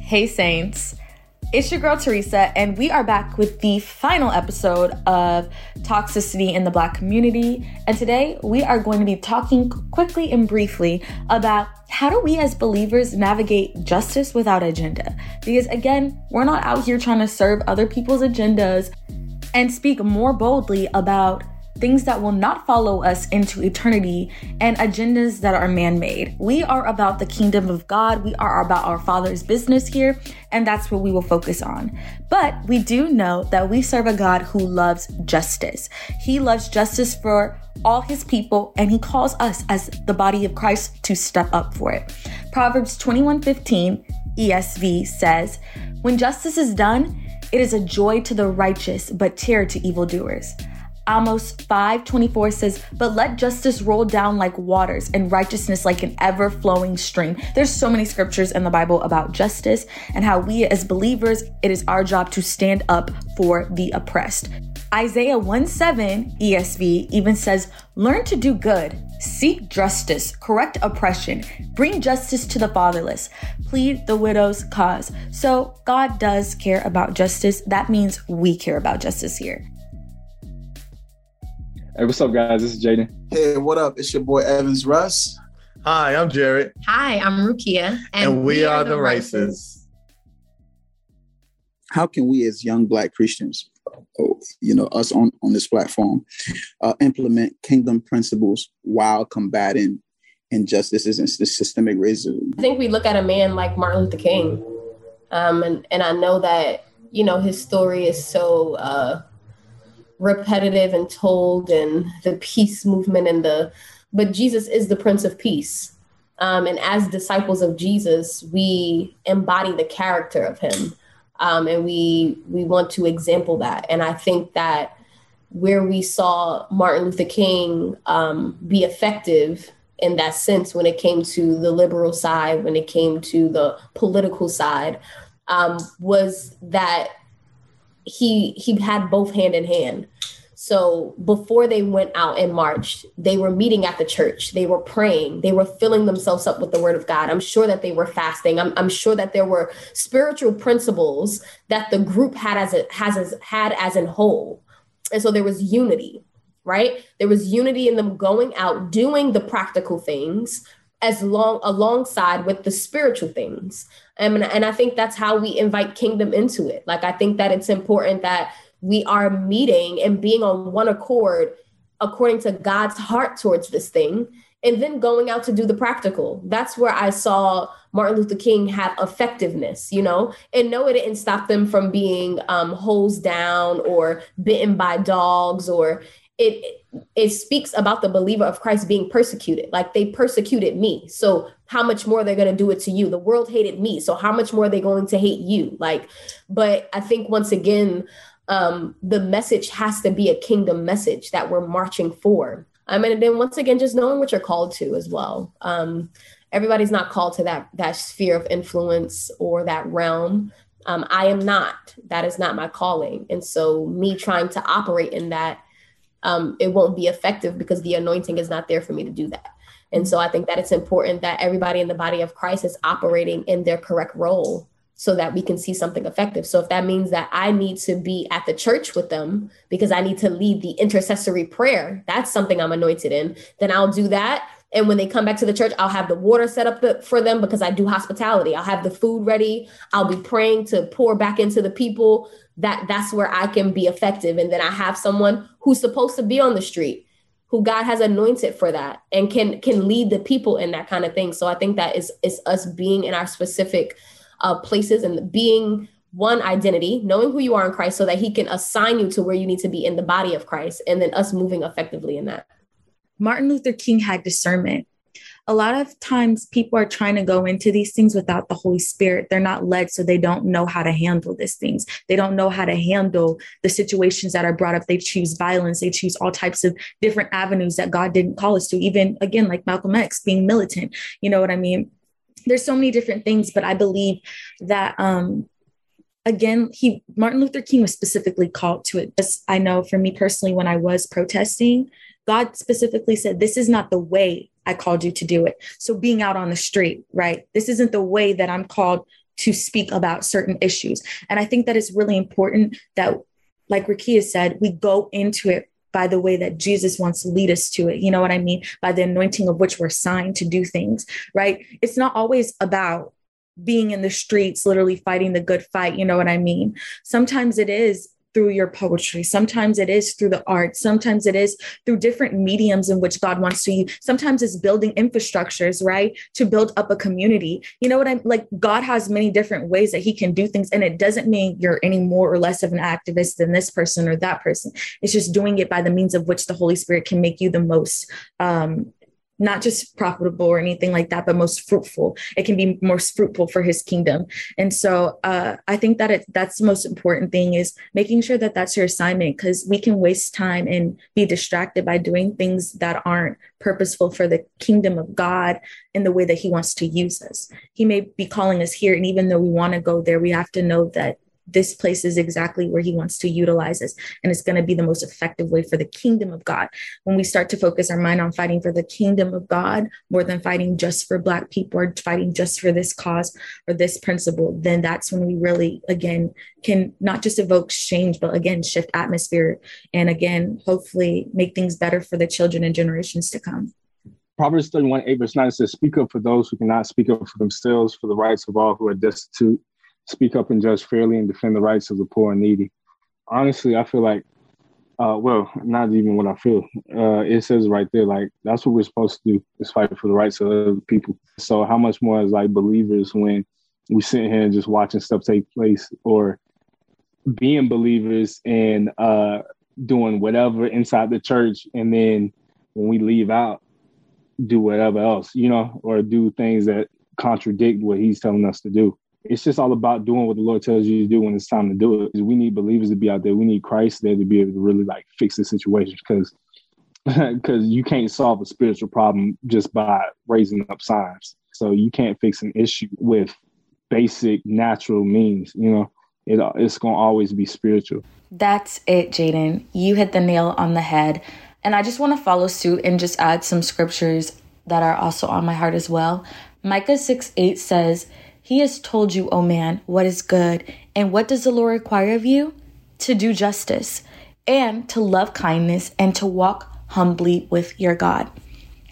Hey, Saints. It's your girl Teresa, and we are back with the final episode of Toxicity in the Black Community. And today we are going to be talking quickly and briefly about how do we as believers navigate justice without agenda? Because again, we're not out here trying to serve other people's agendas and speak more boldly about things that will not follow us into eternity, and agendas that are man made. We are about the kingdom of God. We are about our Father's business here, and that's what we will focus on. But we do know that we serve a God who loves justice. He loves justice for all his people, and he calls us as the body of Christ to step up for it. Proverbs 21 15 ESV says, When justice is done, it is a joy to the righteous, but terror to evildoers. Amos 5:24 says, "But let justice roll down like waters and righteousness like an ever-flowing stream." There's so many scriptures in the Bible about justice and how we as believers, it is our job to stand up for the oppressed. Isaiah 1:7 ESV even says, "Learn to do good, seek justice, correct oppression, bring justice to the fatherless, plead the widow's cause." So, God does care about justice. That means we care about justice here. Hey, what's up, guys? This is Jaden. Hey, what up? It's your boy Evans Russ. Hi, I'm Jared. Hi, I'm Rukia. And, and we, we, are, are the Rices. How can we, as young Black Christians, oh, you know, us on, on this platform, uh, implement kingdom principles while combating injustices and systemic racism? I think we look at a man like Martin Luther King. Um, and, and I know that, you know, his story is so uh, repetitive and told and the peace movement and the but jesus is the prince of peace. Um, and as disciples of jesus we embody the character of him. Um, and we we want to example that. And i think that where we saw martin luther king um, be effective in that sense when it came to the liberal side when it came to the political side um, was that he he had both hand in hand. So before they went out and marched, they were meeting at the church. They were praying. They were filling themselves up with the word of God. I'm sure that they were fasting. I'm, I'm sure that there were spiritual principles that the group had as a, has as, had as in whole. And so there was unity, right? There was unity in them going out, doing the practical things, as long alongside with the spiritual things. And, and I think that's how we invite kingdom into it. Like I think that it's important that we are meeting and being on one accord according to God's heart towards this thing and then going out to do the practical. That's where I saw Martin Luther King have effectiveness, you know, and no, it didn't stop them from being um, hosed down or bitten by dogs or it it speaks about the believer of Christ being persecuted. Like they persecuted me. So how much more they're going to do it to you? The world hated me. So how much more are they going to hate you? Like, but I think once again, um, the message has to be a kingdom message that we're marching for. I mean, and then once again, just knowing what you're called to as well. Um, everybody's not called to that that sphere of influence or that realm. Um, I am not. That is not my calling. And so, me trying to operate in that um, it won't be effective because the anointing is not there for me to do that. And so I think that it's important that everybody in the body of Christ is operating in their correct role so that we can see something effective. So if that means that I need to be at the church with them because I need to lead the intercessory prayer, that's something I'm anointed in, then I'll do that. And when they come back to the church, I'll have the water set up for them because I do hospitality. I'll have the food ready. I'll be praying to pour back into the people that that's where I can be effective. And then I have someone who's supposed to be on the street, who God has anointed for that and can can lead the people in that kind of thing. So I think that is is us being in our specific uh, places and being one identity, knowing who you are in Christ, so that He can assign you to where you need to be in the body of Christ, and then us moving effectively in that. Martin Luther King had discernment a lot of times people are trying to go into these things without the Holy Spirit. They're not led, so they don't know how to handle these things. They don't know how to handle the situations that are brought up. They choose violence, they choose all types of different avenues that God didn't call us to, even again, like Malcolm X being militant. You know what I mean? There's so many different things, but I believe that um again he martin luther king was specifically called to it i know for me personally when i was protesting god specifically said this is not the way I called you to do it. So being out on the street, right? This isn't the way that I'm called to speak about certain issues. And I think that it's really important that, like Rukia said, we go into it by the way that Jesus wants to lead us to it. You know what I mean? By the anointing of which we're signed to do things, right? It's not always about being in the streets, literally fighting the good fight. You know what I mean? Sometimes it is through your poetry. Sometimes it is through the art. Sometimes it is through different mediums in which God wants to use. Sometimes it's building infrastructures, right? To build up a community. You know what I'm like? God has many different ways that He can do things. And it doesn't mean you're any more or less of an activist than this person or that person. It's just doing it by the means of which the Holy Spirit can make you the most um, not just profitable or anything like that, but most fruitful. It can be most fruitful for his kingdom. And so uh, I think that it, that's the most important thing is making sure that that's your assignment because we can waste time and be distracted by doing things that aren't purposeful for the kingdom of God in the way that he wants to use us. He may be calling us here. And even though we want to go there, we have to know that this place is exactly where he wants to utilize us. And it's going to be the most effective way for the kingdom of god. When we start to focus our mind on fighting for the kingdom of god more than fighting just for black people or fighting just for this cause or this principle then that's when we really again can not just evoke change but again shift atmosphere and again hopefully make things better for the children and generations to come. Proverbs 31, 8 verse 9 says, Speak up for those who cannot speak up for themselves, for the rights of all who are destitute speak up and judge fairly and defend the rights of the poor and needy. Honestly, I feel like, uh, well, not even what I feel. Uh, it says right there, like that's what we're supposed to do is fight for the rights of other people. So how much more as like believers when we sit here and just watching stuff take place or being believers and uh, doing whatever inside the church, and then when we leave out, do whatever else, you know, or do things that contradict what he's telling us to do it's just all about doing what the Lord tells you to do when it's time to do it. We need believers to be out there. We need Christ there to be able to really like fix the situation because because you can't solve a spiritual problem just by raising up signs. So you can't fix an issue with basic natural means. You know, it, it's going to always be spiritual. That's it, Jaden. You hit the nail on the head. And I just want to follow suit and just add some scriptures that are also on my heart as well. Micah 6 8 says, he has told you, O oh man, what is good. And what does the Lord require of you? To do justice and to love kindness and to walk humbly with your God.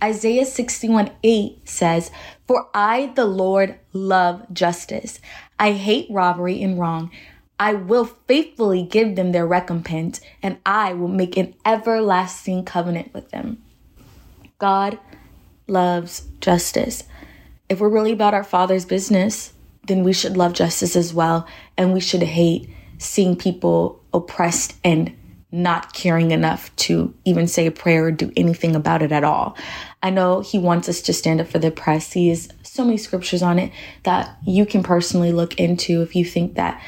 Isaiah 61 8 says, For I, the Lord, love justice. I hate robbery and wrong. I will faithfully give them their recompense, and I will make an everlasting covenant with them. God loves justice if we're really about our Father's business, then we should love justice as well. And we should hate seeing people oppressed and not caring enough to even say a prayer or do anything about it at all. I know he wants us to stand up for the oppressed. He has so many scriptures on it that you can personally look into if you think that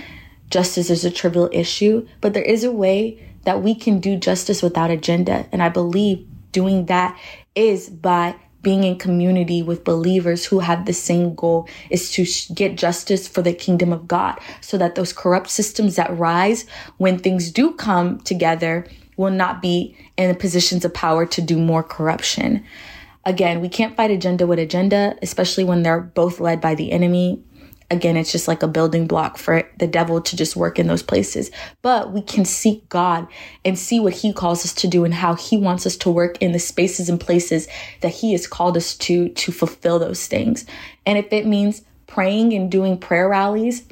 justice is a trivial issue. But there is a way that we can do justice without agenda. And I believe doing that is by being in community with believers who have the same goal is to get justice for the kingdom of God so that those corrupt systems that rise when things do come together will not be in positions of power to do more corruption. Again, we can't fight agenda with agenda, especially when they're both led by the enemy again, it's just like a building block for the devil to just work in those places. But we can seek God and see what he calls us to do and how he wants us to work in the spaces and places that he has called us to to fulfill those things. And if it means praying and doing prayer rallies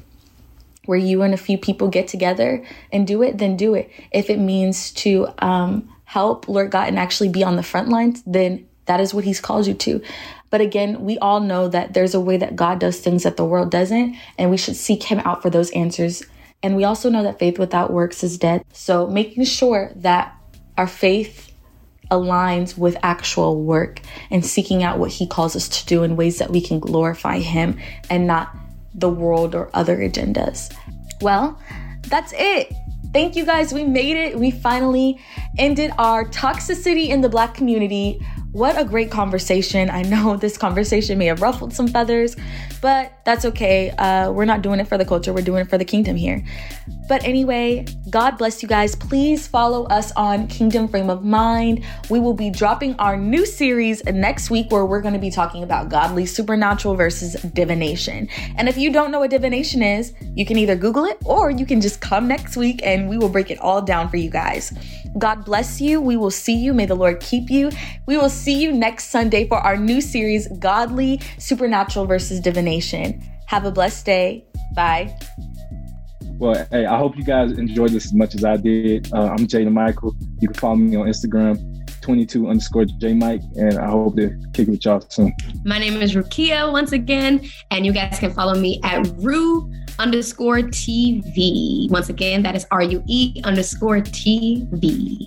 where you and a few people get together and do it, then do it. If it means to um, help Lord God and actually be on the front lines, then that is what he's called you to. But again, we all know that there's a way that God does things that the world doesn't, and we should seek Him out for those answers. And we also know that faith without works is dead. So making sure that our faith aligns with actual work and seeking out what He calls us to do in ways that we can glorify Him and not the world or other agendas. Well, that's it. Thank you guys. We made it. We finally ended our toxicity in the Black community what a great conversation. I know this conversation may have ruffled some feathers, but that's okay. Uh, we're not doing it for the culture, we're doing it for the kingdom here. But anyway, God bless you guys. Please follow us on Kingdom Frame of Mind. We will be dropping our new series next week where we're going to be talking about godly supernatural versus divination. And if you don't know what divination is, you can either Google it or you can just come next week and we will break it all down for you guys. God bless you. We will see you. May the Lord keep you. We will see you next Sunday for our new series, Godly Supernatural versus Divination. Have a blessed day. Bye. Well, hey, I hope you guys enjoyed this as much as I did. Uh, I'm Jaden Michael. You can follow me on Instagram, 22 underscore J Mike, and I hope to kick it with y'all soon. My name is Rukia once again, and you guys can follow me at Ru underscore TV. Once again, that is R U E underscore TV.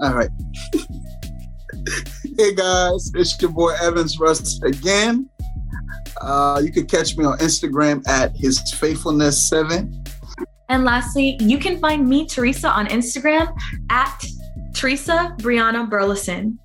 All right. hey guys, it's your boy Evans Russ again. Uh, you can catch me on Instagram at his faithfulness seven. And lastly, you can find me, Teresa, on Instagram at Teresa Brianna Burleson.